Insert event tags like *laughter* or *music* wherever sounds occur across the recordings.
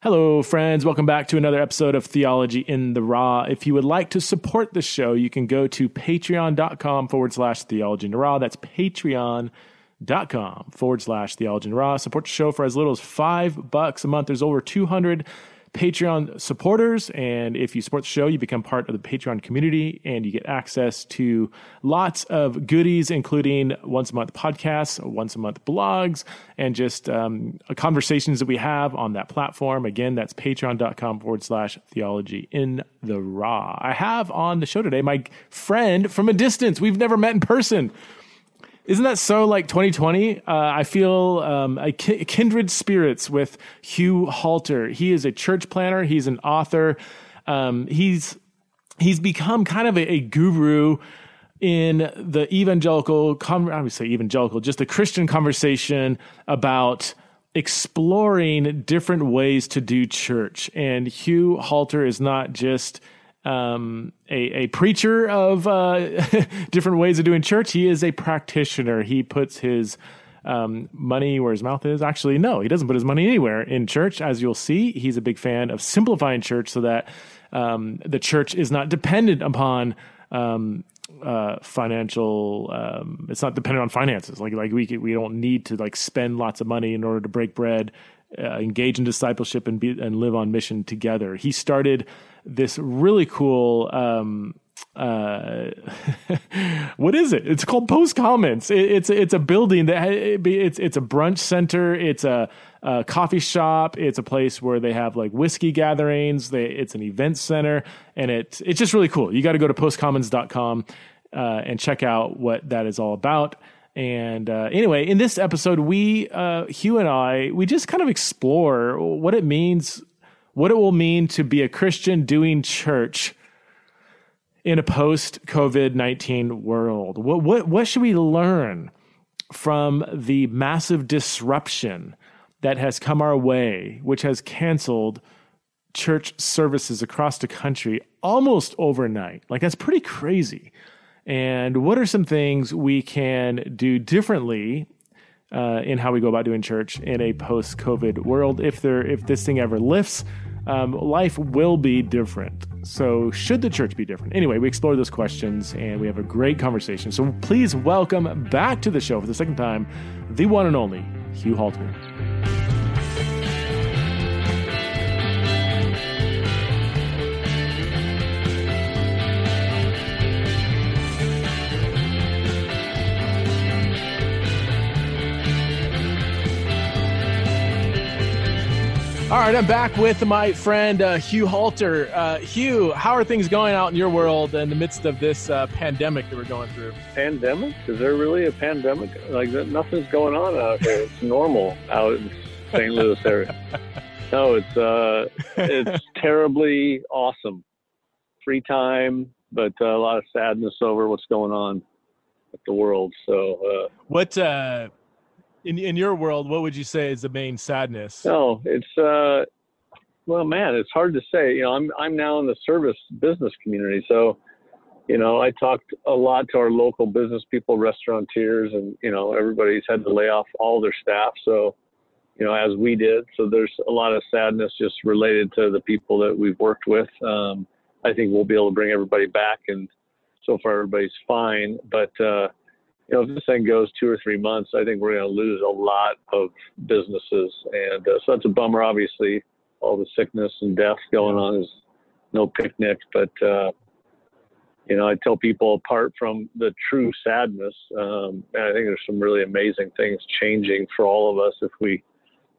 Hello, friends. Welcome back to another episode of Theology in the Raw. If you would like to support the show, you can go to patreon.com forward slash theology in the raw. That's patreon.com forward slash theology in the raw. Support the show for as little as five bucks a month. There's over 200 Patreon supporters. And if you support the show, you become part of the Patreon community and you get access to lots of goodies, including once a month podcasts, once a month blogs, and just um, conversations that we have on that platform. Again, that's patreon.com forward slash theology in the raw. I have on the show today my friend from a distance. We've never met in person. Isn't that so like 2020? Uh, I feel um, ki- kindred spirits with Hugh Halter. He is a church planter. He's an author. Um, he's he's become kind of a, a guru in the evangelical, obviously evangelical, just the Christian conversation about exploring different ways to do church. And Hugh Halter is not just um, a, a preacher of uh, *laughs* different ways of doing church. He is a practitioner. He puts his um, money where his mouth is. Actually, no, he doesn't put his money anywhere in church. As you'll see, he's a big fan of simplifying church so that um, the church is not dependent upon um, uh, financial. Um, it's not dependent on finances. Like like we we don't need to like spend lots of money in order to break bread. Uh, engage in discipleship and be and live on mission together. He started this really cool um, uh, *laughs* what is it? It's called Post Commons. It, it's it's a building that it, it's it's a brunch center. It's a, a, coffee shop. It's a place where they have like whiskey gatherings. They, it's an event center, and it it's just really cool. You got to go to postcommons.com uh, and check out what that is all about. And uh, anyway, in this episode, we uh, Hugh and I we just kind of explore what it means what it will mean to be a Christian doing church in a post COVID 19 world. What, what, what should we learn from the massive disruption that has come our way, which has canceled church services across the country almost overnight? Like, that's pretty crazy. And what are some things we can do differently uh, in how we go about doing church in a post-COVID world if there if this thing ever lifts? um, life will be different. So, should the church be different? Anyway, we explore those questions and we have a great conversation. So, please welcome back to the show for the second time the one and only Hugh Halter. All right, I'm back with my friend uh, Hugh Halter. Uh, Hugh, how are things going out in your world in the midst of this uh, pandemic that we're going through? Pandemic? Is there really a pandemic? Like nothing's going on out here. It's normal out in St. Louis area. *laughs* No, it's uh, it's terribly awesome. Free time, but uh, a lot of sadness over what's going on with the world. So, uh, what uh, in in your world, what would you say is the main sadness? No, it's uh, well, man, it's hard to say. You know, I'm I'm now in the service business community, so you know, I talked a lot to our local business people, restaurateurs, and you know, everybody's had to lay off all their staff. So, you know, as we did, so there's a lot of sadness just related to the people that we've worked with. Um, I think we'll be able to bring everybody back, and so far everybody's fine. But uh, you know, if this thing goes two or three months, I think we're going to lose a lot of businesses, and uh, so that's a bummer. Obviously, all the sickness and death going on is no picnic, but uh, you know, I tell people apart from the true sadness, um, I think there's some really amazing things changing for all of us if we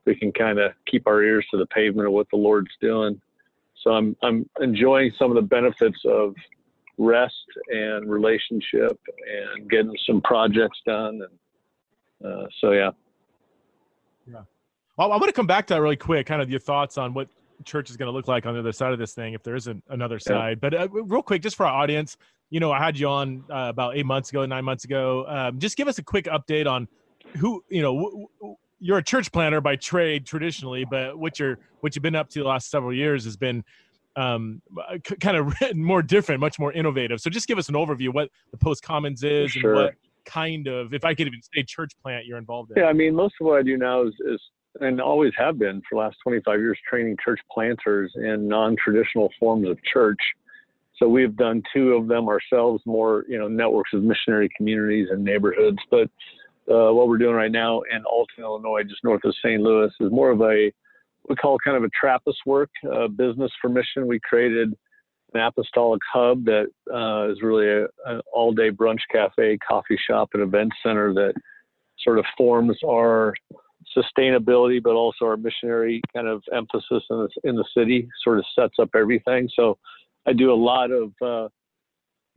we can kind of keep our ears to the pavement of what the Lord's doing. So I'm I'm enjoying some of the benefits of rest and relationship and getting some projects done. And uh, so, yeah. Yeah. Well, I want to come back to that really quick, kind of your thoughts on what church is going to look like on the other side of this thing, if there isn't another side. Yeah. But uh, real quick, just for our audience, you know, I had you on uh, about eight months ago, nine months ago. Um, just give us a quick update on who, you know, w- w- you're a church planter by trade traditionally, but what you're what you've been up to the last several years has been um, kind of *laughs* more different, much more innovative. So just give us an overview what the Post Commons is sure. and what kind of, if I could even say church plant you're involved in. Yeah, I mean, most of what I do now is, is and always have been for the last 25 years training church planters in non-traditional forms of church. So we've done two of them ourselves, more you know networks of missionary communities and neighborhoods. But uh, what we're doing right now in Alton, Illinois, just north of St. Louis, is more of a we call kind of a Trappist work business for mission. We created an apostolic hub that uh, is really an all-day brunch cafe, coffee shop, and event center that sort of forms our sustainability, but also our missionary kind of emphasis in the, in the city. Sort of sets up everything. So I do a lot of uh,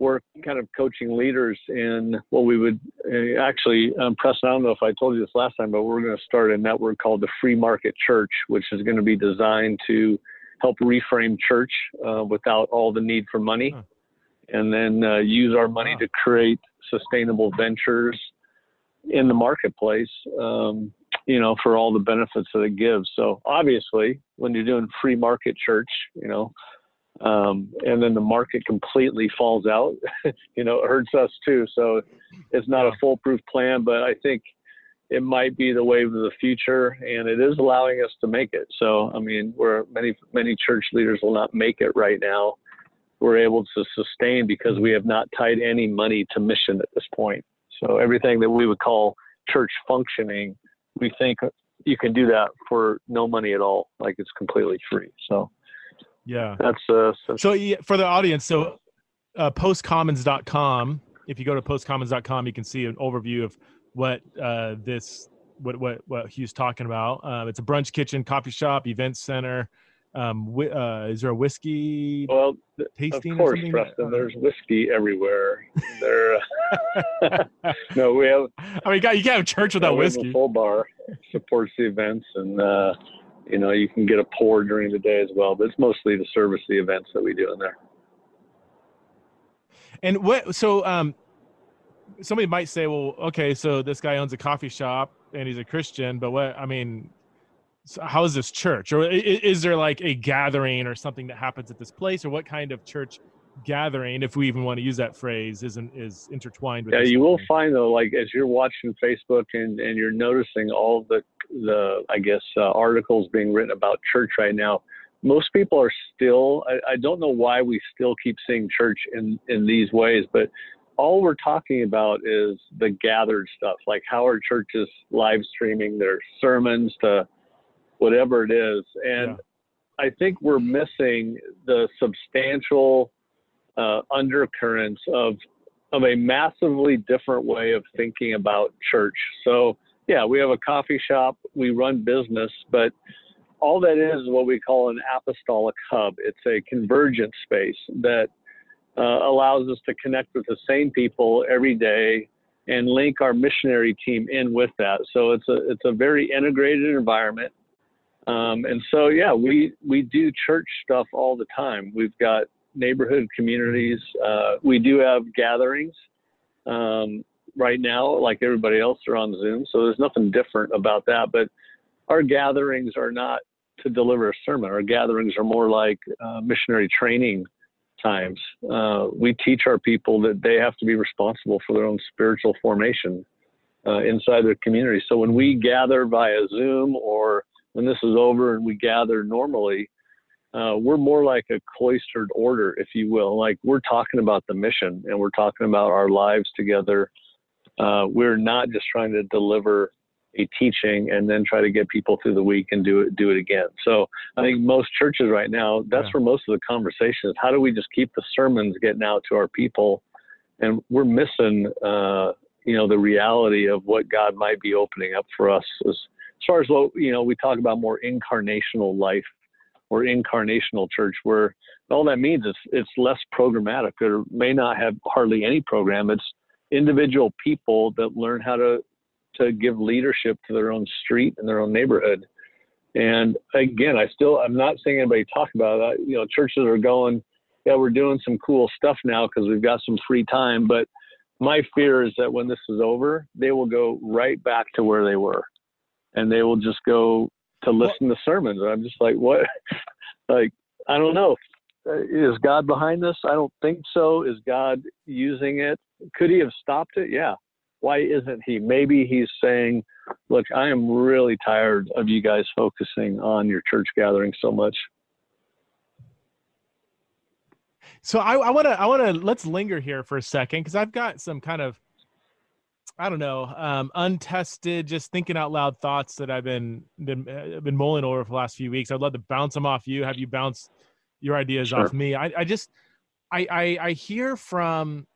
work, kind of coaching leaders in what we would uh, actually, um, Preston. I don't know if I told you this last time, but we're going to start a network called the Free Market Church, which is going to be designed to help reframe church uh, without all the need for money, huh. and then uh, use our money to create sustainable ventures in the marketplace. Um, you know, for all the benefits that it gives. So obviously, when you're doing free market church, you know, um, and then the market completely falls out, *laughs* you know, it hurts us too. So it's not a foolproof plan, but I think it might be the wave of the future, and it is allowing us to make it. So I mean, where many many church leaders will not make it right now, we're able to sustain because we have not tied any money to mission at this point. So everything that we would call church functioning, we think you can do that for no money at all, like it's completely free. So yeah. That's uh so, so yeah, for the audience, so uh postcommons.com, if you go to postcommons.com, you can see an overview of what uh this what what what Hugh's talking about. Um, it's a brunch kitchen, coffee shop, event center. Um, wh- uh, is there a whiskey well, tasting? Of course, Preston. There's whiskey everywhere. There. *laughs* no, we have. *laughs* I mean, you, got, you can't have church without whiskey. full bar supports the events, and uh, you know, you can get a pour during the day as well, but it's mostly to service the events that we do in there. And what, so, um, somebody might say, well, okay, so this guy owns a coffee shop and he's a Christian, but what, I mean, so how is this church? Or is there like a gathering or something that happens at this place? Or what kind of church gathering, if we even want to use that phrase, isn't is intertwined with. Yeah, you will find though, like as you're watching Facebook and and you're noticing all the the I guess uh, articles being written about church right now. Most people are still. I, I don't know why we still keep seeing church in in these ways, but all we're talking about is the gathered stuff, like how are churches live streaming their sermons to whatever it is, and. Yeah. I think we're missing the substantial uh, undercurrents of of a massively different way of thinking about church. So yeah, we have a coffee shop, we run business, but all that is what we call an apostolic hub. It's a convergence space that uh, allows us to connect with the same people every day and link our missionary team in with that. So it's a it's a very integrated environment. Um, and so yeah, we we do church stuff all the time. We've got neighborhood communities. Uh, we do have gatherings um, right now, like everybody else, are on Zoom, so there's nothing different about that. But our gatherings are not to deliver a sermon. Our gatherings are more like uh, missionary training times. Uh, we teach our people that they have to be responsible for their own spiritual formation uh, inside their community. So when we gather via Zoom or when this is over and we gather normally, uh, we're more like a cloistered order, if you will. Like we're talking about the mission and we're talking about our lives together. Uh, we're not just trying to deliver a teaching and then try to get people through the week and do it do it again. So I think most churches right now, that's yeah. where most of the conversation is. How do we just keep the sermons getting out to our people? And we're missing, uh, you know, the reality of what God might be opening up for us as, as far as what you know. We talk about more incarnational life or incarnational church where all that means is it's less programmatic or may not have hardly any program. It's individual people that learn how to to give leadership to their own street and their own neighborhood. And again, I still I'm not seeing anybody talk about that. You know, churches are going, yeah, we're doing some cool stuff now because we've got some free time. But my fear is that when this is over, they will go right back to where they were, and they will just go to listen to sermons. And I'm just like, what? *laughs* like, I don't know. Is God behind this? I don't think so. Is God using it? Could He have stopped it? Yeah. why isn't he? Maybe he's saying, look, I am really tired of you guys focusing on your church gathering so much. So I want to I want to let's linger here for a second because I've got some kind of I don't know um, untested, just thinking out loud thoughts that I've been been uh, been mulling over for the last few weeks. I'd love to bounce them off you, have you bounce your ideas sure. off me. I, I just I, I I hear from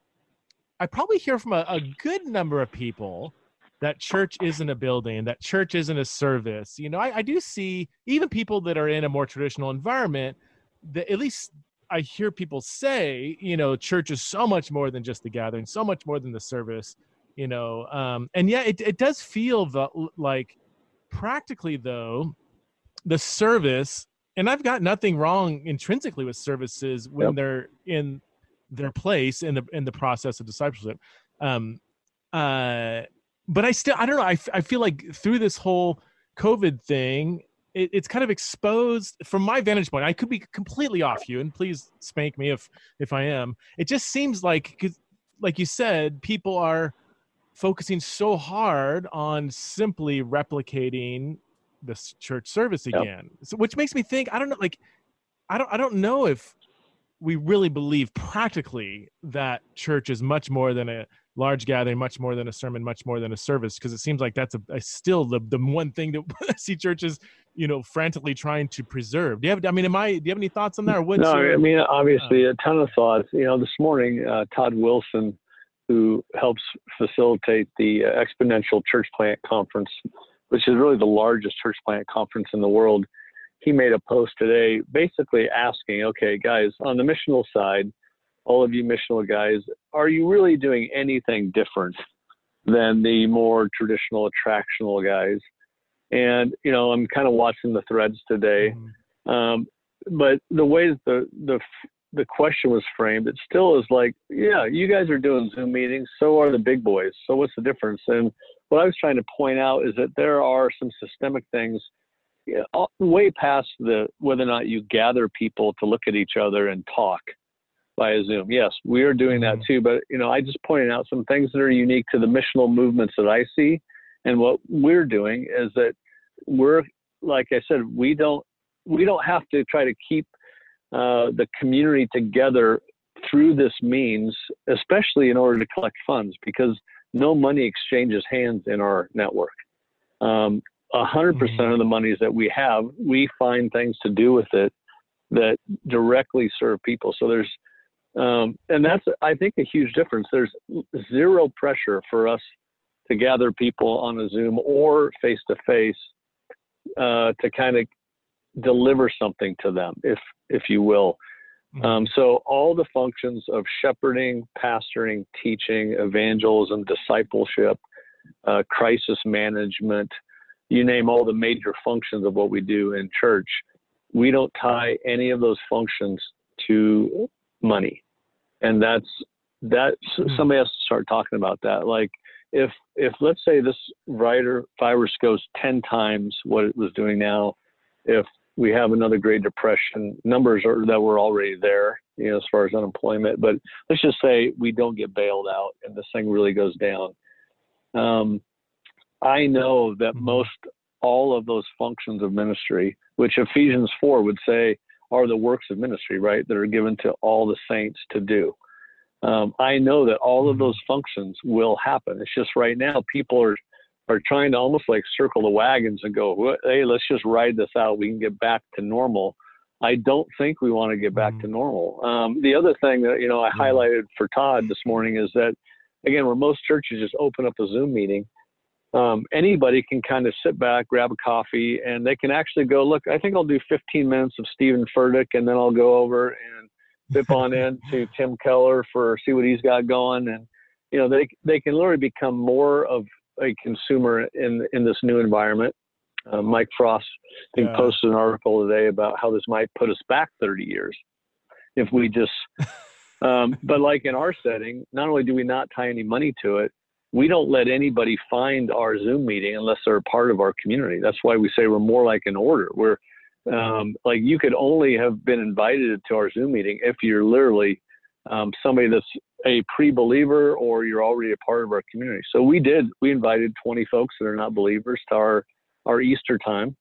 I probably hear from a, a good number of people that church isn't a building, that church isn't a service. You know, I, I do see even people that are in a more traditional environment that at least I hear people say, you know, church is so much more than just the gathering, so much more than the service, you know. Um, and yeah, it, it does feel the, like practically though, the service, and I've got nothing wrong intrinsically with services when yep. they're in their place in the in the process of discipleship. Um, uh, but I still I don't know. I, I feel like through this whole COVID thing, it, it's kind of exposed from my vantage point. I could be completely off you, and please spank me if if I am. It just seems like, like you said, people are focusing so hard on simply replicating this church service again, yep. so, which makes me think. I don't know, like I don't I don't know if we really believe practically that church is much more than a large gathering, much more than a sermon, much more than a service, because it seems like that's a, a, still the the one thing that *laughs* I see churches, you know, frantically trying to preserve. Do you have? I mean, am I? Do you have any thoughts on that? Or no, your, I mean, obviously, uh, a ton of thoughts. You know, this morning, uh, Todd Wilson, who helps facilitate the uh, Exponential Church Plant Conference, which is really the largest church plant conference in the world he made a post today basically asking, okay, guys, on the missional side, all of you missional guys, are you really doing anything different than the more traditional attractional guys? And, you know, I'm kind of watching the threads today. Mm-hmm. Um, but the way the, the, the question was framed, it still is like, yeah, you guys are doing Zoom meetings. So are the big boys. So what's the difference? And what I was trying to point out is that there are some systemic things way past the whether or not you gather people to look at each other and talk via Zoom. Yes, we are doing that mm-hmm. too. But you know, I just pointed out some things that are unique to the missional movements that I see, and what we're doing is that we're, like I said, we don't we don't have to try to keep uh, the community together through this means, especially in order to collect funds, because no money exchanges hands in our network. Um, 100% of the monies that we have, we find things to do with it that directly serve people. So there's, um, and that's, I think, a huge difference. There's zero pressure for us to gather people on a Zoom or face to face to kind of deliver something to them, if if you will. Mm-hmm. Um, so all the functions of shepherding, pastoring, teaching, evangelism, discipleship, uh, crisis management, you name all the major functions of what we do in church, we don't tie any of those functions to money. And that's that hmm. somebody has to start talking about that. Like if if let's say this writer virus goes ten times what it was doing now, if we have another Great Depression, numbers are that were already there, you know, as far as unemployment. But let's just say we don't get bailed out and this thing really goes down. Um, I know that mm-hmm. most all of those functions of ministry, which Ephesians 4 would say are the works of ministry, right, that are given to all the saints to do. Um, I know that all of mm-hmm. those functions will happen. It's just right now people are are trying to almost like circle the wagons and go, hey, let's just ride this out. We can get back to normal. I don't think we want to get back mm-hmm. to normal. Um, the other thing that you know I mm-hmm. highlighted for Todd this morning is that again, where most churches just open up a Zoom meeting, um, anybody can kind of sit back, grab a coffee, and they can actually go, look, I think I'll do 15 minutes of Steven Furtick, and then I'll go over and dip on *laughs* in to Tim Keller for see what he's got going. And, you know, they, they can literally become more of a consumer in, in this new environment. Uh, Mike Frost, I think, yeah. posted an article today about how this might put us back 30 years if we just, *laughs* um, but like in our setting, not only do we not tie any money to it, we don't let anybody find our Zoom meeting unless they're a part of our community. That's why we say we're more like an order. We're um, like you could only have been invited to our Zoom meeting if you're literally um, somebody that's a pre-believer or you're already a part of our community. So we did. We invited 20 folks that are not believers to our our Easter time,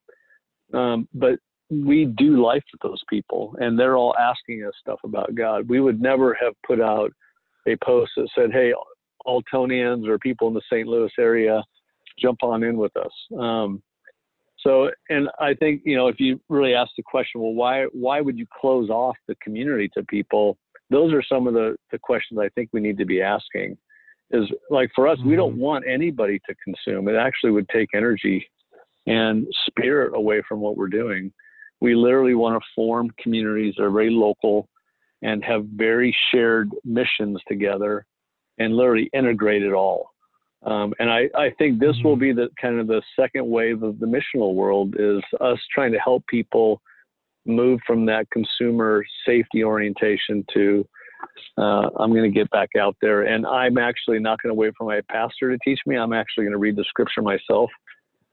um, but we do life with those people, and they're all asking us stuff about God. We would never have put out a post that said, "Hey, Altonians or people in the St. Louis area, jump on in with us." Um, so, and I think you know, if you really ask the question, well, why why would you close off the community to people? Those are some of the the questions I think we need to be asking. Is like for us, mm-hmm. we don't mm-hmm. want anybody to consume. It actually would take energy and spirit away from what we're doing. We literally want to form communities that are very local and have very shared missions together and literally integrate it all. Um, and I, I think this will mm-hmm. be the kind of the second wave of the missional world is us trying to help people move from that consumer safety orientation to uh, I'm going to get back out there. And I'm actually not going to wait for my pastor to teach me. I'm actually going to read the scripture myself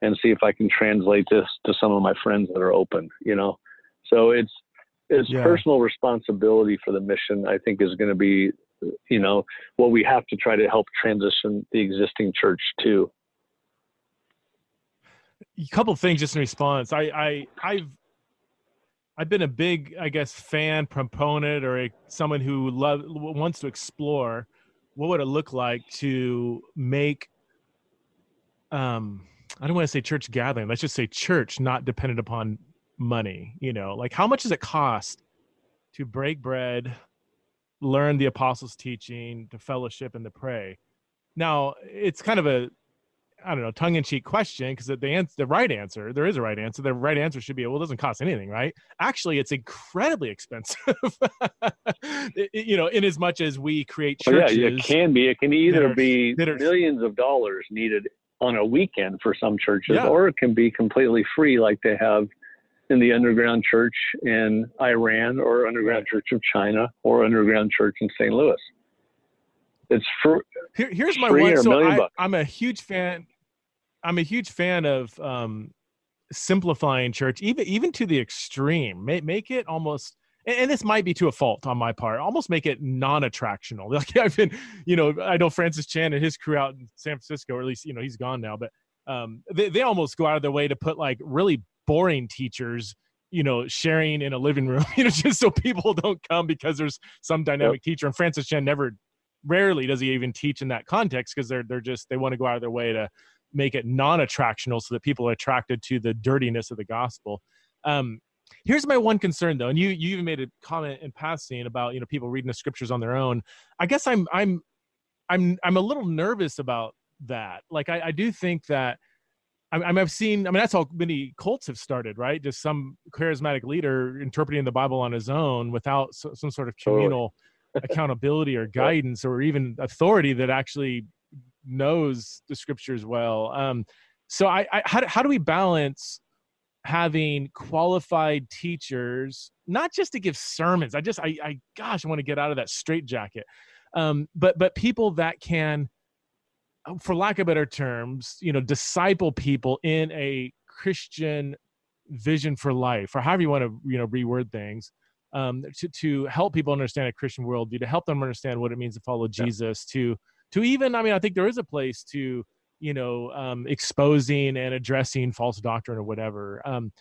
and see if I can translate this to some of my friends that are open, you know? So it's, it's yeah. personal responsibility for the mission, I think is going to be you know what we have to try to help transition the existing church to a couple of things just in response i i i've i've been a big i guess fan proponent or a, someone who love wants to explore what would it look like to make um i don't want to say church gathering let's just say church not dependent upon money you know like how much does it cost to break bread learn the apostles' teaching, to fellowship, and to pray. Now, it's kind of a I don't know, tongue in cheek question because the, the, the right answer, there is a right answer. The right answer should be, well, it doesn't cost anything, right? Actually, it's incredibly expensive. *laughs* it, you know, in as much as we create churches. Well, yeah, it can be. It can either are, be are, millions of dollars needed on a weekend for some churches, yeah. or it can be completely free, like they have in the underground church in Iran or underground church of China or underground church in St. Louis. It's for Here, here's my one. So I, I'm a huge fan. I'm a huge fan of um, simplifying church, even even to the extreme. Make make it almost and, this might be to a fault on my part. Almost make it non-attractional. *laughs* Like I've been, you know, I know Francis Chan and his crew out in San Francisco, or at least you know he's gone now, but um, they they almost go out of their way to put like really boring teachers you know sharing in a living room *laughs* you know just so people don't come because there's some dynamic yep. teacher and francis chan never rarely does he even teach in that context because they're they're just they want to go out of their way to make it non-attractional so that people are attracted to the dirtiness of the gospel um, here's my one concern though and you you even made a comment in passing about you know people reading the scriptures on their own i guess i'm i'm i'm i'm a little nervous about that like i, I do think that I mean, I've seen. I mean, that's how many cults have started, right? Just some charismatic leader interpreting the Bible on his own without some sort of communal *laughs* accountability or guidance or even authority that actually knows the scriptures well. Um, so, I, I how, how do we balance having qualified teachers, not just to give sermons? I just, I, I gosh, I want to get out of that straitjacket. Um, but but people that can for lack of better terms, you know, disciple people in a Christian vision for life, or however you want to, you know, reword things, um, to to help people understand a Christian worldview, to help them understand what it means to follow Jesus, yeah. to to even, I mean, I think there is a place to, you know, um, exposing and addressing false doctrine or whatever. Um,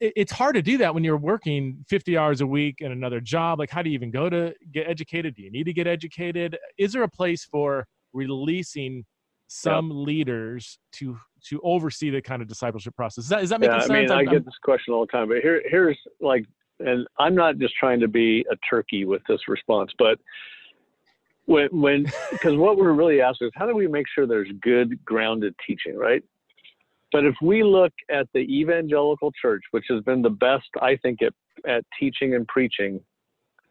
it, it's hard to do that when you're working 50 hours a week in another job. Like, how do you even go to get educated? Do you need to get educated? Is there a place for releasing some leaders to to oversee the kind of discipleship process. Is that, is that making yeah, sense? I mean, I'm, i get this question all the time, but here here's like, and I'm not just trying to be a turkey with this response, but when when because what we're really asking is how do we make sure there's good grounded teaching, right? But if we look at the evangelical church, which has been the best, I think, at, at teaching and preaching,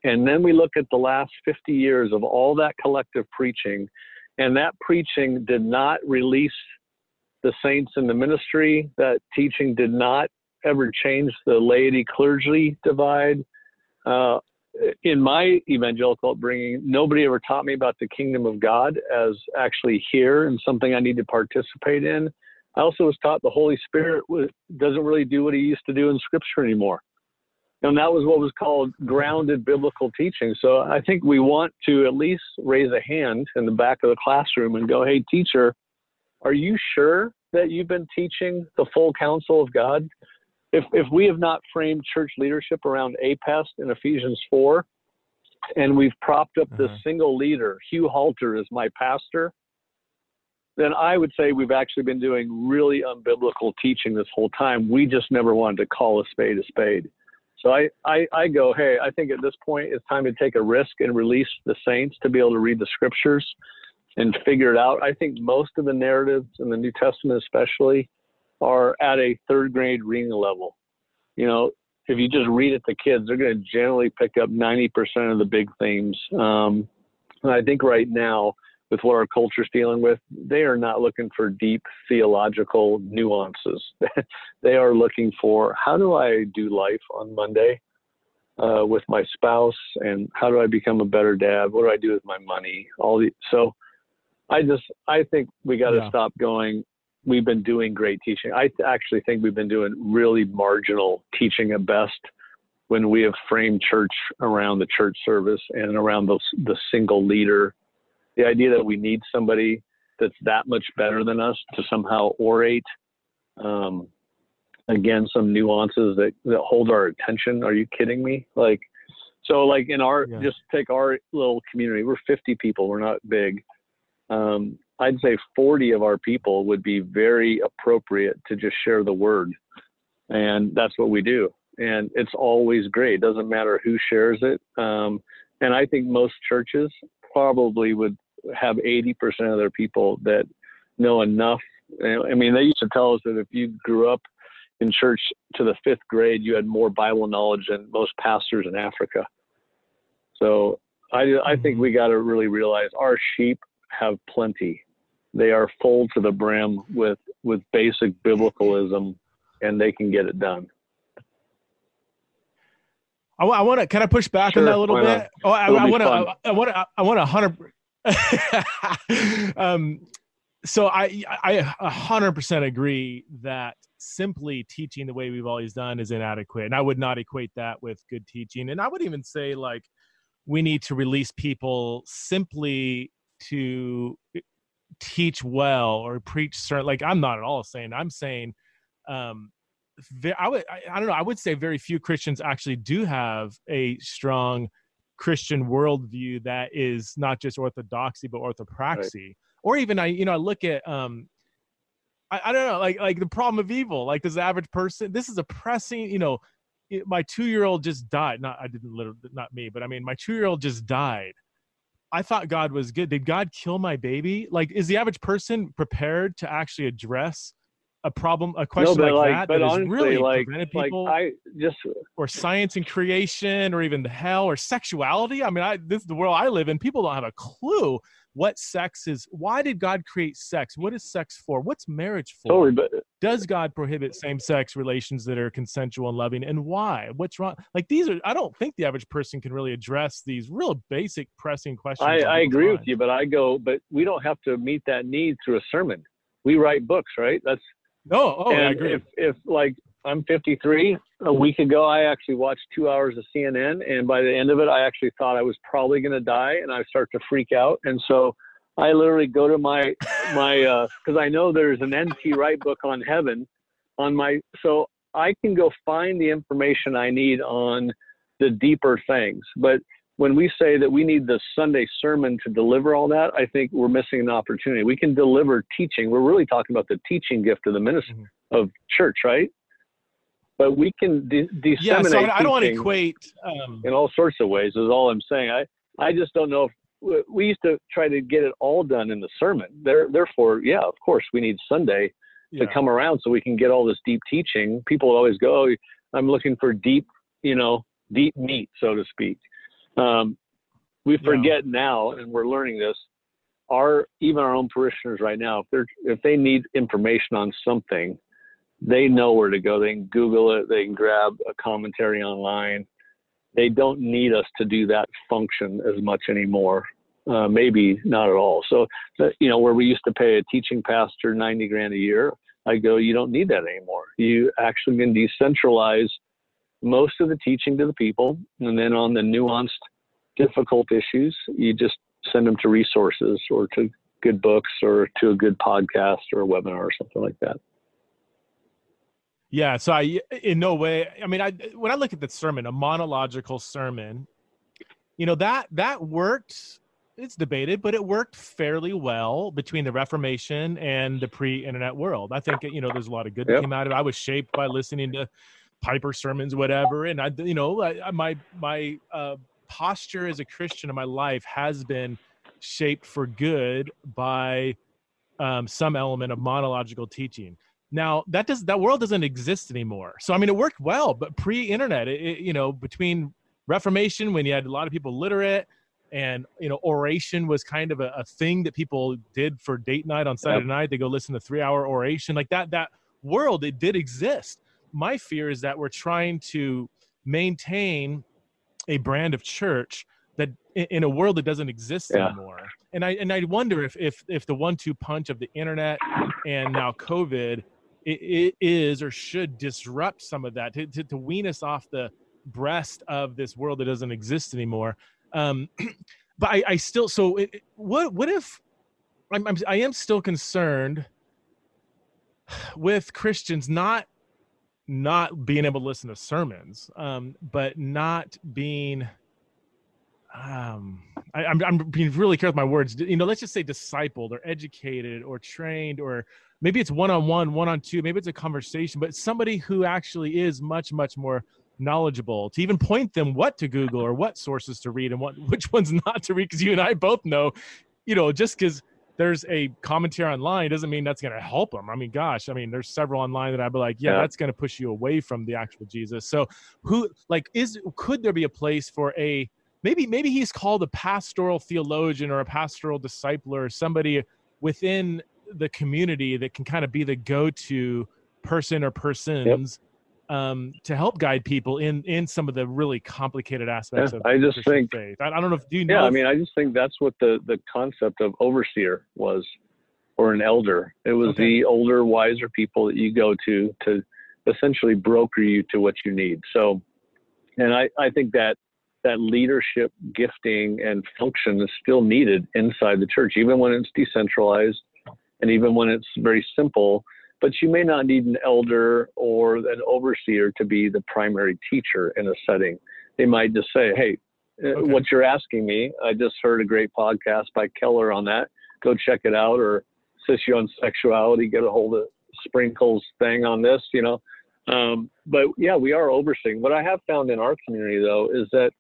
and then we look at the last 50 years of all that collective preaching, and that preaching did not release the saints in the ministry. That teaching did not ever change the laity clergy divide. Uh, in my evangelical upbringing, nobody ever taught me about the kingdom of God as actually here and something I need to participate in. I also was taught the Holy Spirit doesn't really do what he used to do in Scripture anymore. and that was what was called grounded biblical teaching. So I think we want to at least raise a hand in the back of the classroom and go, "Hey, teacher, are you sure that you've been teaching the full counsel of God?" If if we have not framed church leadership around APEST in Ephesians four, and we've propped up uh-huh. this single leader, Hugh Halter, is my pastor, then I would say we've actually been doing really unbiblical teaching this whole time. We just never wanted to call a spade a spade. So I, I, I go, hey, I think at this point it's time to take a risk and release the saints to be able to read the scriptures and figure it out. I think most of the narratives in the New Testament, especially, are at a third grade reading level. You know, if you just read it to kids, they're going to generally pick up 90% of the big themes. Um, and I think right now, with what our culture's dealing with, they are not looking for deep theological nuances. *laughs* they are looking for how do I do life on Monday uh, with my spouse, and how do I become a better dad? What do I do with my money? All the so, I just I think we got to yeah. stop going. We've been doing great teaching. I actually think we've been doing really marginal teaching at best when we have framed church around the church service and around the, the single leader. The idea that we need somebody that's that much better than us to somehow orate um, again some nuances that, that hold our attention. Are you kidding me? Like so like in our yeah. just take our little community. We're 50 people. We're not big. Um, i'd say 40 of our people would be very appropriate to just share the word and that's what we do and it's always great it doesn't matter who shares it um, and i think most churches probably would have 80% of their people that know enough. I mean, they used to tell us that if you grew up in church to the fifth grade, you had more Bible knowledge than most pastors in Africa. So I, I think mm-hmm. we got to really realize our sheep have plenty. They are full to the brim with, with basic biblicalism and they can get it done. I, I want to. Can I push back sure, on that a little bit? Not? Oh, I want to. I want to. I want to hundred. *laughs* um, so I I a hundred percent agree that simply teaching the way we've always done is inadequate, and I would not equate that with good teaching. And I would even say like we need to release people simply to teach well or preach certain. Like I'm not at all saying I'm saying. Um, I would I, I don't know I would say very few Christians actually do have a strong Christian worldview that is not just orthodoxy but orthopraxy. Right. Or even I, you know, I look at um I, I don't know, like like the problem of evil. Like does the average person this is a pressing, you know, my two year old just died. Not I didn't literally not me, but I mean my two year old just died. I thought God was good. Did God kill my baby? Like, is the average person prepared to actually address a problem, a question no, like, like, that that honestly, really like, prevented people, like I just or science and creation, or even the hell or sexuality. I mean, I this is the world I live in. People don't have a clue what sex is. Why did God create sex? What is sex for? What's marriage for? Totally, but uh, does God prohibit same-sex relations that are consensual and loving, and why? What's wrong? Like these are. I don't think the average person can really address these real basic, pressing questions. I, I agree mind. with you, but I go, but we don't have to meet that need through a sermon. We write books, right? That's no, oh, and I agree. If, if like I'm 53, a week ago I actually watched two hours of CNN, and by the end of it, I actually thought I was probably going to die, and I start to freak out, and so I literally go to my my uh because uh, I know there's an N.T. Wright book on heaven on my so I can go find the information I need on the deeper things, but when we say that we need the Sunday sermon to deliver all that, I think we're missing an opportunity. We can deliver teaching. We're really talking about the teaching gift of the ministry mm-hmm. of church, right? But we can de- disseminate. Yeah, so I don't want to equate um... in all sorts of ways. Is all I'm saying. I I just don't know if we used to try to get it all done in the sermon. There, therefore, yeah, of course, we need Sunday yeah. to come around so we can get all this deep teaching. People always go, oh, "I'm looking for deep, you know, deep meat, so to speak." Um, we forget yeah. now, and we're learning this. Our even our own parishioners right now, if they're if they need information on something, they know where to go. They can Google it. They can grab a commentary online. They don't need us to do that function as much anymore. Uh, maybe not at all. So, you know, where we used to pay a teaching pastor 90 grand a year, I go, you don't need that anymore. You actually can decentralize most of the teaching to the people, and then on the nuanced, difficult issues, you just send them to resources or to good books or to a good podcast or a webinar or something like that. Yeah, so I in no way. I mean, I when I look at the sermon, a monological sermon, you know that that worked. It's debated, but it worked fairly well between the Reformation and the pre-internet world. I think you know there's a lot of good yep. that came out of it. I was shaped by listening to Piper sermons, whatever, and I, you know, I, my my uh, posture as a Christian in my life has been shaped for good by um, some element of monological teaching. Now that does that world doesn't exist anymore. So I mean, it worked well, but pre-internet, it, it, you know, between Reformation when you had a lot of people literate, and you know, oration was kind of a, a thing that people did for date night on Saturday yep. night. They go listen to three-hour oration like that. That world it did exist. My fear is that we're trying to maintain a brand of church that in a world that doesn't exist yeah. anymore. And I and I wonder if if if the one-two punch of the internet and now COVID it, it is or should disrupt some of that to, to, to wean us off the breast of this world that doesn't exist anymore. Um, *clears throat* but I, I still so it, what what if I'm, I'm I am still concerned with Christians not not being able to listen to sermons, um, but not being um I, am I'm, I'm being really careful with my words. You know let's just say discipled or educated or trained or maybe it's one-on-one one-on-two maybe it's a conversation but somebody who actually is much much more knowledgeable to even point them what to google or what sources to read and what *laughs* which ones not to read because you and i both know you know just because there's a commentary online doesn't mean that's going to help them. I mean, gosh, I mean, there's several online that I'd be like, yeah, yeah. that's going to push you away from the actual Jesus. So, who like is could there be a place for a maybe maybe he's called a pastoral theologian or a pastoral discipler or somebody within the community that can kind of be the go-to person or persons yep. Um, to help guide people in in some of the really complicated aspects yeah, of I just Christian think faith. I, I, don't know if do you know. Yeah, I mean, I just think that's what the the concept of overseer was, or an elder. It was okay. the older, wiser people that you go to to essentially broker you to what you need. So, and I I think that that leadership gifting and function is still needed inside the church, even when it's decentralized and even when it's very simple. But you may not need an elder or an overseer to be the primary teacher in a setting. They might just say, hey, uh, okay. what you're asking me, I just heard a great podcast by Keller on that. Go check it out. Or Sissy on Sexuality, get a hold of Sprinkle's thing on this, you know. Um, but yeah, we are overseeing. What I have found in our community, though, is that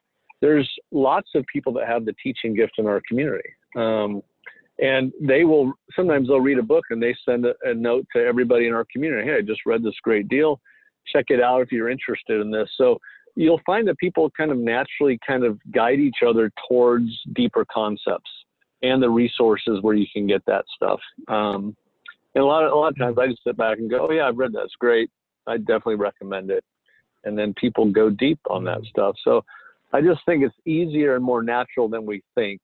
there's lots of people that have the teaching gift in our community. Um, and they will sometimes they'll read a book and they send a, a, note to everybody in our community. Hey i just read this great deal. Check it out if you're interested in this. So you'll find that people kind of naturally kind of guide each other towards deeper concepts and the resources where you can get that stuff. Um, and a lot of a lot of times i just sit back and go oh yeah i've read that. It's great. I definitely recommend it. And then people go deep on that stuff. So I just think it's easier and more natural than we think.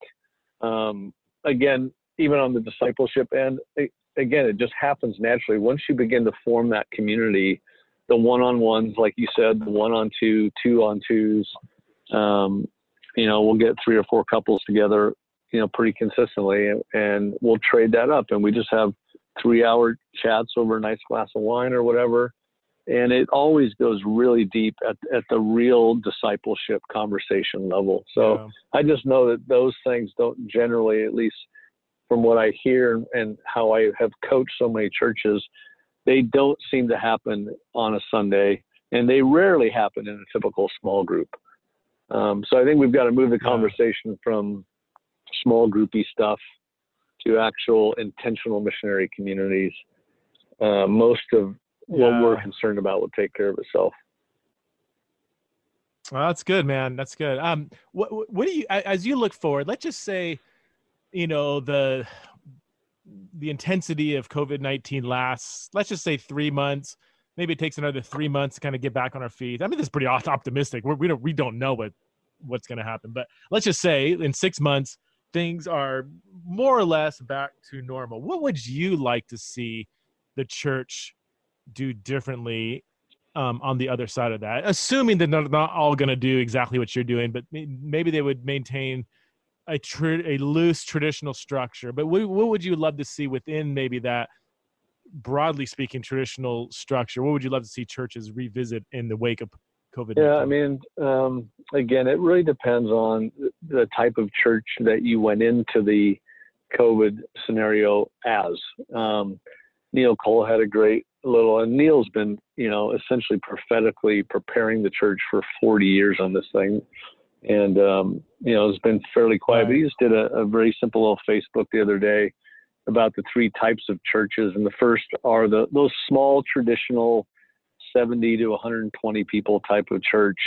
Um, again, even on the discipleship end, it, again, it just happens naturally. Once you begin to form that community, the one-on-ones, like you said, the one-on-two, two-on-twos, um, you know, we'll get three or four couples together, you know, pretty consistently, and, and we'll trade that up, and we just have three-hour chats over a nice glass of wine or whatever and it always goes really deep at, at the real discipleship conversation level. So yeah. I just know that those things don't generally, at least from what I hear and how I have coached so many churches, they don't seem to happen on a Sunday, and they rarely happen in a typical small group. Um, so I think we've got to move the conversation from small groupy stuff to actual intentional missionary communities. Uh, most of what yeah. we're concerned about will take care of itself. Well, that's good, man. That's good. Um, what what do you as you look forward? Let's just say, you know, the the intensity of COVID nineteen lasts. Let's just say three months. Maybe it takes another three months to kind of get back on our feet. I mean, this is pretty optimistic. We're, we don't we don't know what what's going to happen, but let's just say in six months things are more or less back to normal. What would you like to see the church do differently um, on the other side of that, assuming that they're not all going to do exactly what you're doing, but maybe they would maintain a tr- a loose traditional structure. But what, what would you love to see within maybe that, broadly speaking, traditional structure? What would you love to see churches revisit in the wake of COVID? Yeah, I mean, um, again, it really depends on the type of church that you went into the COVID scenario as. Um, Neil Cole had a great little, and Neil's been, you know, essentially prophetically preparing the church for 40 years on this thing. And, um, you know, it's been fairly quiet, but he just did a, a very simple little Facebook the other day about the three types of churches. And the first are the, those small traditional 70 to 120 people type of church,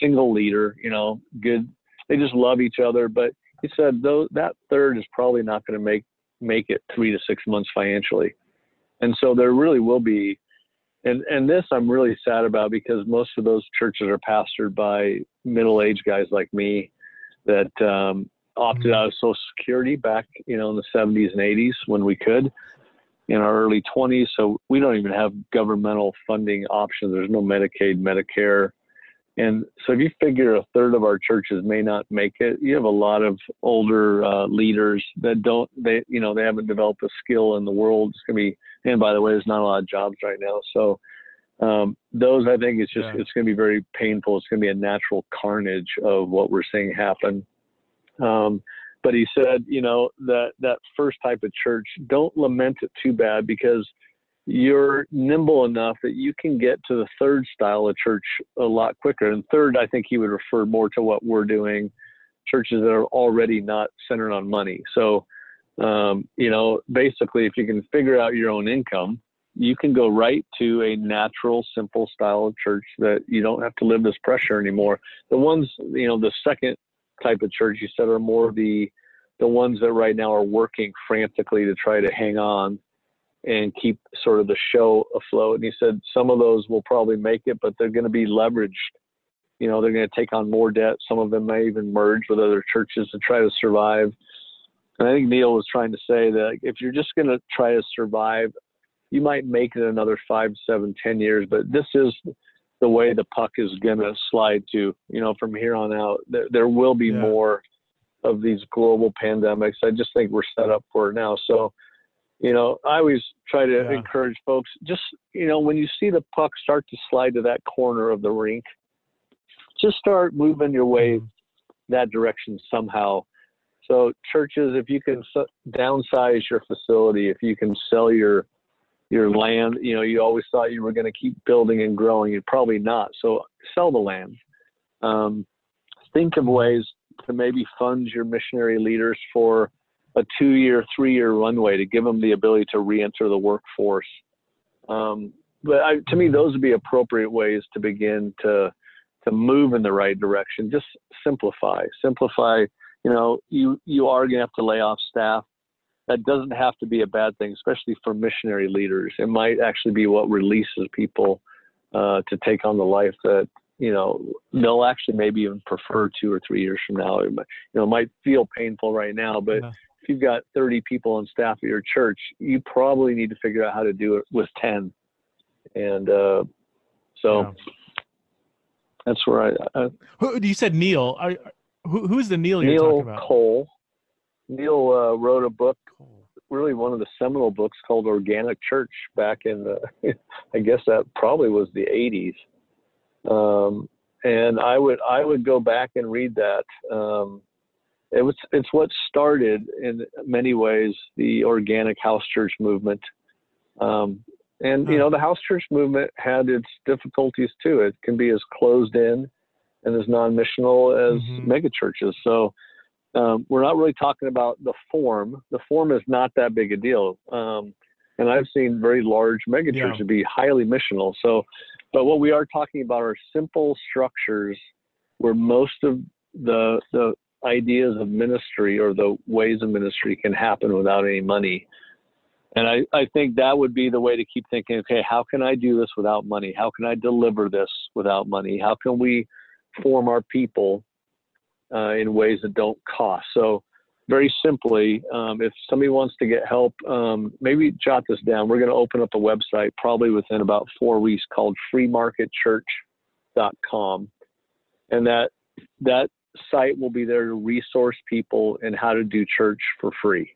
single leader, you know, good. They just love each other. But he said though that third is probably not going to make make it three to six months financially. And so there really will be, and and this I'm really sad about because most of those churches are pastored by middle-aged guys like me that um, opted mm-hmm. out of Social Security back, you know, in the 70s and 80s when we could, in our early 20s. So we don't even have governmental funding options. There's no Medicaid, Medicare. And so if you figure a third of our churches may not make it, you have a lot of older uh, leaders that don't, they, you know, they haven't developed a skill in the world. It's going to be and by the way, there's not a lot of jobs right now. So um, those, I think, it's just yeah. it's going to be very painful. It's going to be a natural carnage of what we're seeing happen. Um, but he said, you know, that that first type of church, don't lament it too bad because you're nimble enough that you can get to the third style of church a lot quicker. And third, I think he would refer more to what we're doing, churches that are already not centered on money. So um, you know, basically, if you can figure out your own income, you can go right to a natural, simple style of church that you don't have to live this pressure anymore. The ones, you know, the second type of church you said are more the the ones that right now are working frantically to try to hang on and keep sort of the show afloat. And he said some of those will probably make it, but they're going to be leveraged. You know, they're going to take on more debt. Some of them may even merge with other churches to try to survive. And I think Neil was trying to say that if you're just going to try to survive, you might make it another five, seven, ten years, but this is the way the puck is going to slide to. You know, from here on out, there, there will be yeah. more of these global pandemics. I just think we're set up for it now. So, you know, I always try to yeah. encourage folks just, you know, when you see the puck start to slide to that corner of the rink, just start moving your way mm-hmm. that direction somehow so churches, if you can downsize your facility, if you can sell your your land, you know, you always thought you were going to keep building and growing. You're probably not. So sell the land. Um, think of ways to maybe fund your missionary leaders for a two-year, three-year runway to give them the ability to re-enter the workforce. Um, but I, to me, those would be appropriate ways to begin to to move in the right direction. Just simplify, simplify you know, you you are going to have to lay off staff. That doesn't have to be a bad thing, especially for missionary leaders. It might actually be what releases people uh, to take on the life that you know they'll actually maybe even prefer two or three years from now. It might, you know, it might feel painful right now, but yeah. if you've got 30 people on staff at your church, you probably need to figure out how to do it with 10. And uh, so. Yeah that's where I. I you said Neil. Are, who, who's the Neil you're talking about? Cole. Neil uh, wrote a book, really one of the seminal books called Organic Church back in the, *laughs* I guess that probably was the 80s. Um, and I would I would go back and read that. Um, it was it's what started in many ways the organic house church movement. Um, and you know the house church movement had its difficulties too. It can be as closed in and as non-missional as mm-hmm. megachurches. So um, we're not really talking about the form. The form is not that big a deal. Um, and I've seen very large megachurches yeah. be highly missional. So, but what we are talking about are simple structures where most of the the ideas of ministry or the ways of ministry can happen without any money. And I, I think that would be the way to keep thinking, okay, how can I do this without money? How can I deliver this without money? How can we form our people uh, in ways that don't cost. So very simply, um, if somebody wants to get help, um, maybe jot this down. We're going to open up a website probably within about four weeks called freemarketchurch.com. And that, that site will be there to resource people in how to do church for free.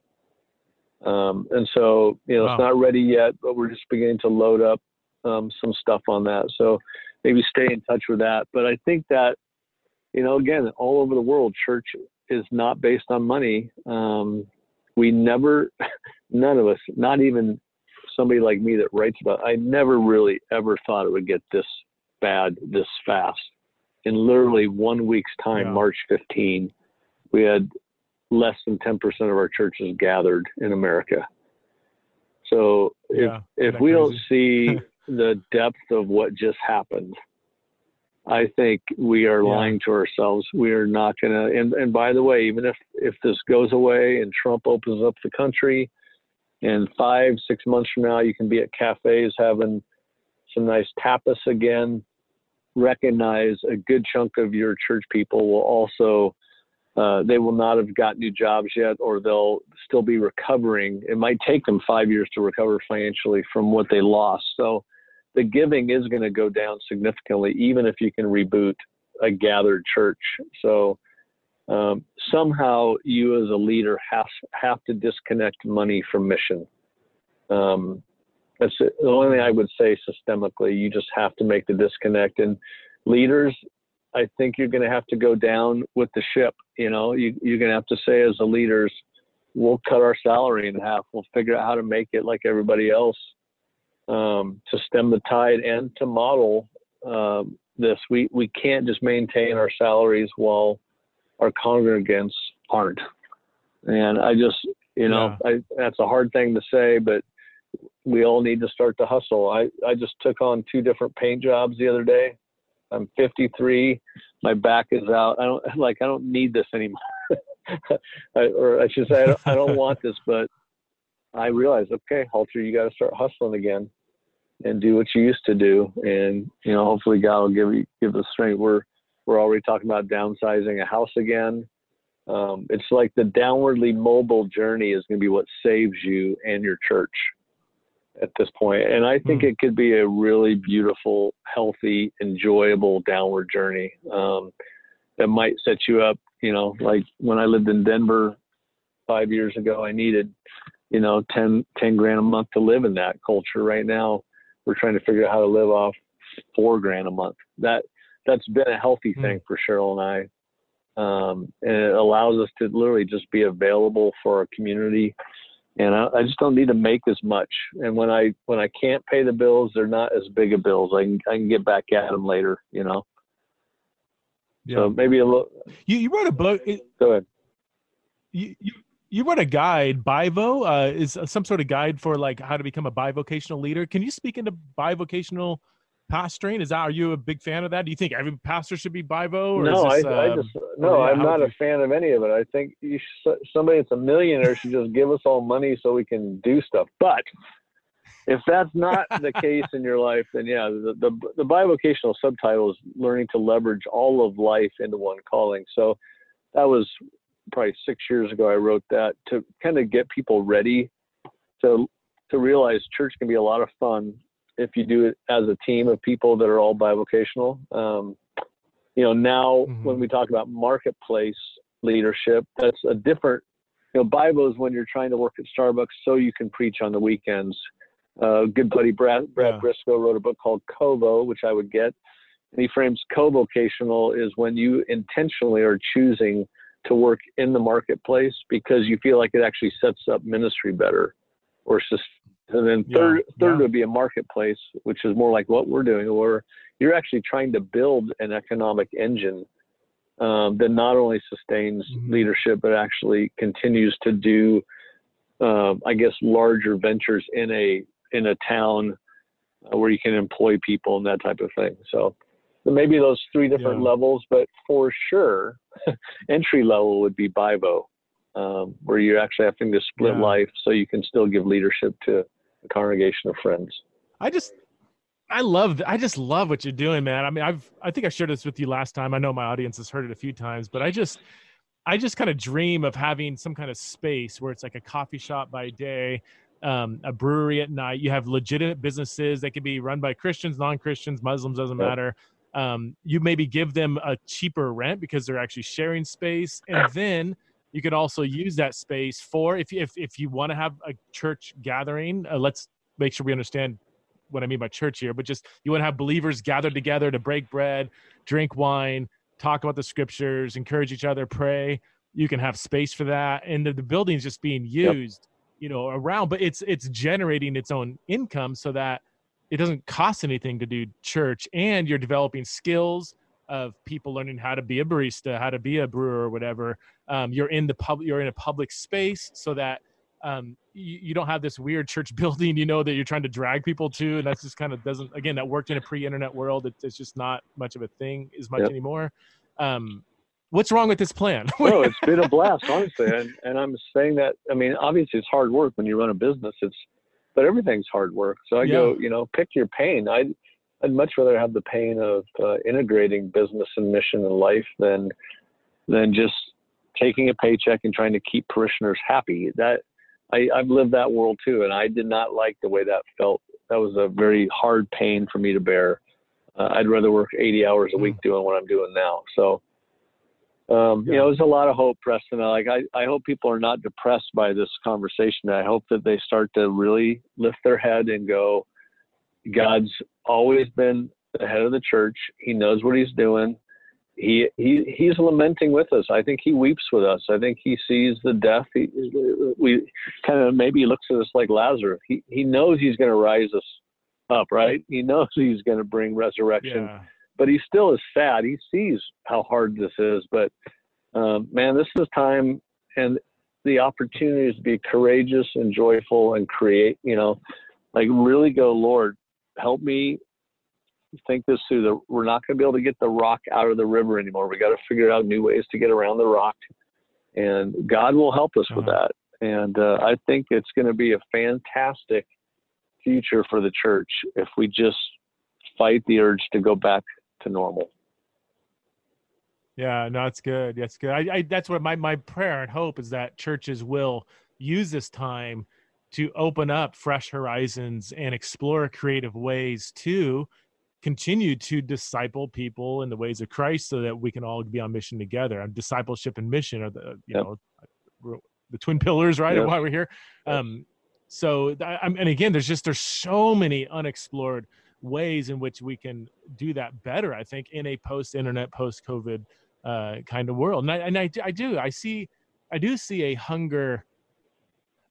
Um, and so, you know, wow. it's not ready yet, but we're just beginning to load up um, some stuff on that. So maybe stay in touch with that. But I think that, you know, again, all over the world, church is not based on money. Um, we never, *laughs* none of us, not even somebody like me that writes about, I never really ever thought it would get this bad this fast. In literally one week's time, yeah. March 15, we had less than 10% of our churches gathered in America. So if, yeah, if we crazy? don't see *laughs* the depth of what just happened, I think we are yeah. lying to ourselves. We are not going to. And, and by the way, even if if this goes away and Trump opens up the country, and five six months from now, you can be at cafes having some nice tapas again. Recognize a good chunk of your church people will also. Uh, they will not have got new jobs yet, or they'll still be recovering. It might take them five years to recover financially from what they lost. So, the giving is going to go down significantly, even if you can reboot a gathered church. So um, somehow you as a leader have have to disconnect money from mission. Um, that's the only thing I would say systemically. You just have to make the disconnect. And leaders, I think you're going to have to go down with the ship. You know, you, you're going to have to say as the leaders, we'll cut our salary in half. We'll figure out how to make it like everybody else um, to stem the tide and to model um, this. We we can't just maintain our salaries while our congregants aren't. And I just, you know, yeah. I, that's a hard thing to say, but we all need to start to hustle. I, I just took on two different paint jobs the other day. I'm 53. My back is out. I don't like. I don't need this anymore. *laughs* I, or I should say, I don't, I don't *laughs* want this, but I realized, okay, Halter, you got to start hustling again and do what you used to do. And, you know, hopefully God will give you, give the strength. We're, we're already talking about downsizing a house again. Um, it's like the downwardly mobile journey is going to be what saves you and your church at this point. And I think mm. it could be a really beautiful, healthy, enjoyable downward journey um, that might set you up. You know, like when I lived in Denver five years ago, I needed you know 10, 10 grand a month to live in that culture. Right now we're trying to figure out how to live off four grand a month. That that's been a healthy hmm. thing for cheryl and i. Um, and it allows us to literally just be available for our community. And I, I, just don't need to make as much. And when i when i can't pay the bills they're not as big of bills. I can i can get back at them later you know? Yeah. so maybe a little you, you wrote a book. It, go ahead. You, you you wrote a guide bivo uh, is some sort of guide for like how to become a bivocational leader. Can you speak into bivocational pastoring? Is that are you a big fan of that? Do you think every pastor should be bivo no this, I, um, I, just no i'm not a fan of any of it. I think you should, somebody that's a millionaire should just give us all money so we can do stuff. But if that's not the *laughs* case in your life then yeah the, the the bivocational subtitle is learning to leverage all of life into one calling. So that was probably six years ago, I wrote that to kind of get people ready to to realize church can be a lot of fun if you do it as a team of people that are all bivocational. Um, you know, now mm-hmm. when we talk about marketplace leadership, that's a different. You know, Bivo is when you're trying to work at Starbucks so you can preach on the weekends. Uh, good buddy Brad, Brad yeah. Brisco wrote a book called Covo, which I would get. And he frames co-vocational is when you intentionally are choosing to work in the marketplace because you feel like it actually sets up ministry better or and then third yeah, third yeah. would be a marketplace which is more like what we're doing or you're actually trying to build an economic engine um, that not only sustains mm-hmm. leadership but actually continues to do uh, i guess larger ventures in a in a town uh, where you can employ people and that type of thing so maybe those three different yeah. levels, but for sure, *laughs* entry level would be Bivo, um, where you're actually having to split yeah. life so you can still give leadership to a congregation of friends. I just, I love, I just love what you're doing, man. I mean, I've, I think I shared this with you last time. I know my audience has heard it a few times, but I just, I just kind of dream of having some kind of space where it's like a coffee shop by day, um, a brewery at night. You have legitimate businesses that can be run by Christians, non-Christians, Muslims, doesn't matter. Um, you maybe give them a cheaper rent because they're actually sharing space, and then you can also use that space for if if if you want to have a church gathering. Uh, let's make sure we understand what I mean by church here, but just you want to have believers gathered together to break bread, drink wine, talk about the scriptures, encourage each other, pray. You can have space for that, and the, the building's just being used, yep. you know, around. But it's it's generating its own income so that it doesn't cost anything to do church, and you're developing skills of people learning how to be a barista, how to be a brewer, or whatever. Um, you're in the public, you're in a public space, so that um, you, you, don't have this weird church *laughs* building, you know, that you're trying to drag people to. And that's just kind of doesn't, again, that worked in a pre internet world. It, it's just not much of a thing as much yep. anymore. Um, what's wrong with this plan? *laughs* no, it's been a blast, honestly. And, and I'm saying that, I mean, obviously it's hard work when you run a business. It's, but everything's hard work. So I yeah. go, you know, pick your pain. I'd, I'd much rather have the pain of uh, integrating business and mission and life than, than just taking a paycheck and trying to keep parishioners happy. That I, I've lived that world too, and I did not like the way that felt. That was a very hard pain for me to bear. Uh, I'd rather work 80 hours a week mm. doing what I'm doing now. So, um, yeah. you know, there's a lot of hope, Preston. Like, I, I hope people are not depressed by this conversation. I hope that they start to really lift their head and go, God's always been the head of the church. He knows what he's doing he he he's lamenting with us. I think he weeps with us. I think he sees the death. He, we kind of maybe looks at us like Lazarus. He he knows he's going to rise us up, right? He knows *laughs* he's going to bring resurrection, yeah. But he still is sad. He sees how hard this is, but um, man, this is time and the opportunity to be courageous and joyful and create. You know, like really go, Lord, help me think this through. The, we're not going to be able to get the rock out of the river anymore. We got to figure out new ways to get around the rock, and God will help us uh-huh. with that. And uh, I think it's going to be a fantastic future for the church if we just fight the urge to go back to normal. Yeah, no, that's good. That's good. I, I, that's what my my prayer and hope is that churches will use this time to open up fresh horizons and explore creative ways to continue to disciple people in the ways of Christ so that we can all be on mission together. And discipleship and mission are the you yep. know the twin pillars, right? Yep. Of why we're here. Yep. Um, so I'm, and again, there's just there's so many unexplored ways in which we can do that better. I think in a post-internet, post-COVID uh, kind of world, and I and I, I do I see I do see a hunger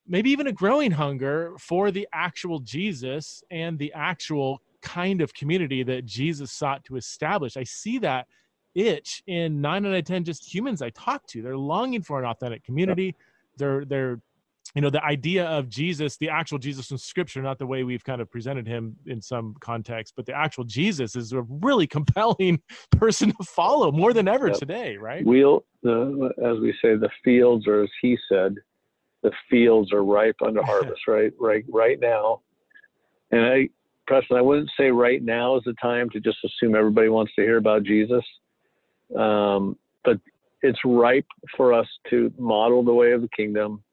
maybe even a growing hunger for the actual Jesus and the actual kind of community that Jesus sought to establish. I see that itch in nine out of ten just humans I talk to. They're longing for an authentic community. They're they're you know the idea of Jesus, the actual Jesus in Scripture, not the way we've kind of presented him in some context, but the actual Jesus is a really *laughs* compelling person to follow more than ever yep. today, right? We'll, uh, as we say, the fields, or as he said, the fields are ripe unto *laughs* harvest, right? Right, right now. And I, Preston, I wouldn't say right now is the time to just assume everybody wants to hear about Jesus. Um, but it's ripe for us to model the way of the kingdom.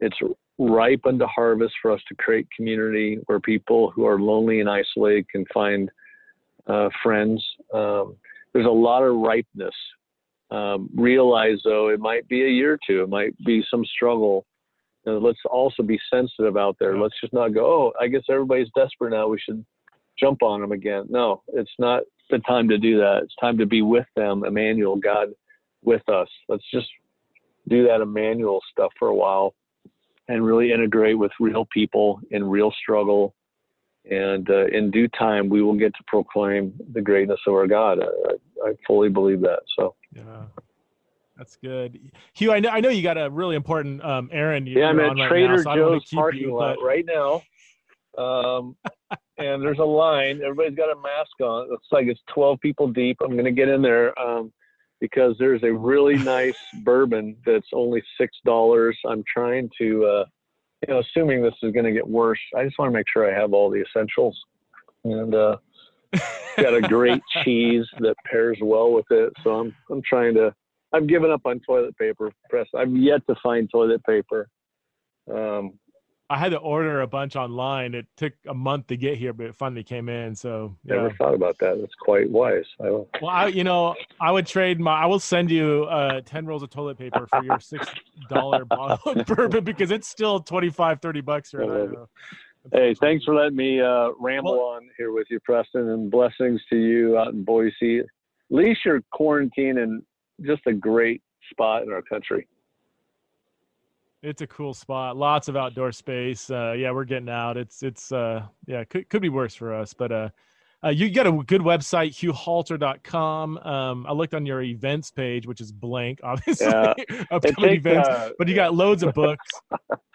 It's ripe unto harvest for us to create community where people who are lonely and isolated can find uh, friends. Um, there's a lot of ripeness. Um, realize though, it might be a year or two, it might be some struggle let's also be sensitive out there. Let's just not go, oh, I guess everybody's desperate now. We should jump on them again. No, it's not the time to do that. It's time to be with them, Emmanuel, God with us. Let's just do that Emmanuel stuff for a while and really integrate with real people in real struggle. And uh, in due time, we will get to proclaim the greatness of our God. I, I fully believe that. So, yeah. That's good, Hugh. I know, I know you got a really important um, errand. Yeah, I'm at Trader now, so Joe's parking you, lot but... right now, um, and there's a line. Everybody's got a mask on. It looks like it's 12 people deep. I'm going to get in there um, because there's a really *laughs* nice bourbon that's only six dollars. I'm trying to, uh, you know, assuming this is going to get worse. I just want to make sure I have all the essentials, and uh, got a great *laughs* cheese that pairs well with it. So I'm I'm trying to I've given up on toilet paper press. I've yet to find toilet paper. Um, I had to order a bunch online. It took a month to get here, but it finally came in. So yeah. never thought about that. That's quite wise. I. Well, I, you know, I would trade my. I will send you uh, ten rolls of toilet paper for your six dollar *laughs* bottle of bourbon because it's still 25, 30 bucks right now. *laughs* Hey, thanks for letting me uh, ramble well, on here with you, Preston, and blessings to you out in Boise. At least you're quarantined in just a great spot in our country. It's a cool spot. Lots of outdoor space. Uh, yeah, we're getting out. It's it's uh, yeah, could could be worse for us, but uh, uh, you got a good website, hughhalter.com. Um, I looked on your events page, which is blank, *laughs* obviously, yeah. upcoming events, uh, but you got loads of books,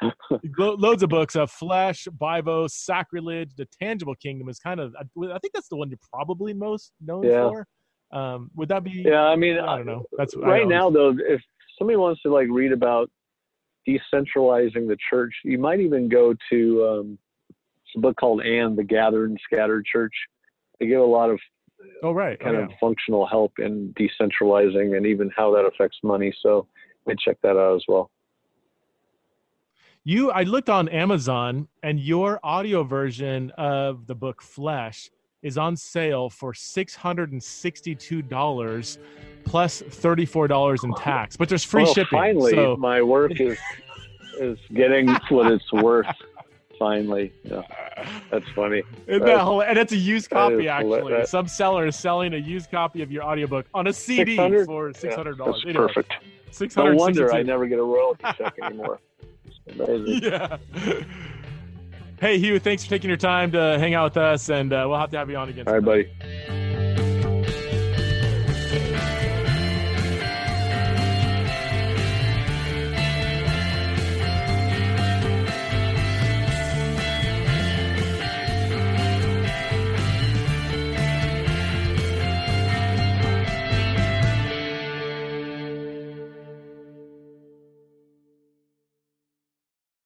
*laughs* loads of books. Uh, Flesh, Bible, Sacrilege, The Tangible Kingdom is kind of, I, think that's the one you're probably most known yeah. for. Um, would that be? Yeah, I mean, I don't know. That's right now though. If somebody wants to like read about decentralizing the church, you might even go to um, a book called "And the Gathered and Scattered Church." They give a lot of oh right kind oh, of functional help in decentralizing and even how that affects money. So, I check that out as well. You, I looked on Amazon, and your audio version of the book Flesh is on sale for six hundred and sixty-two dollars plus plus thirty-four dollars in tax. But there's free well, shipping. Finally, so. my work is is getting what it's worth. Finally, yeah. that's funny. Isn't that and it's a used copy actually. That, Some seller is selling a used copy of your audiobook on a CD 600? for six hundred dollars. Yeah, anyway, perfect. Six hundred. No wonder I never get a royalty check anymore. Amazing. *laughs* Yeah. Hey, Hugh, thanks for taking your time to hang out with us, and uh, we'll have to have you on again. All right, buddy.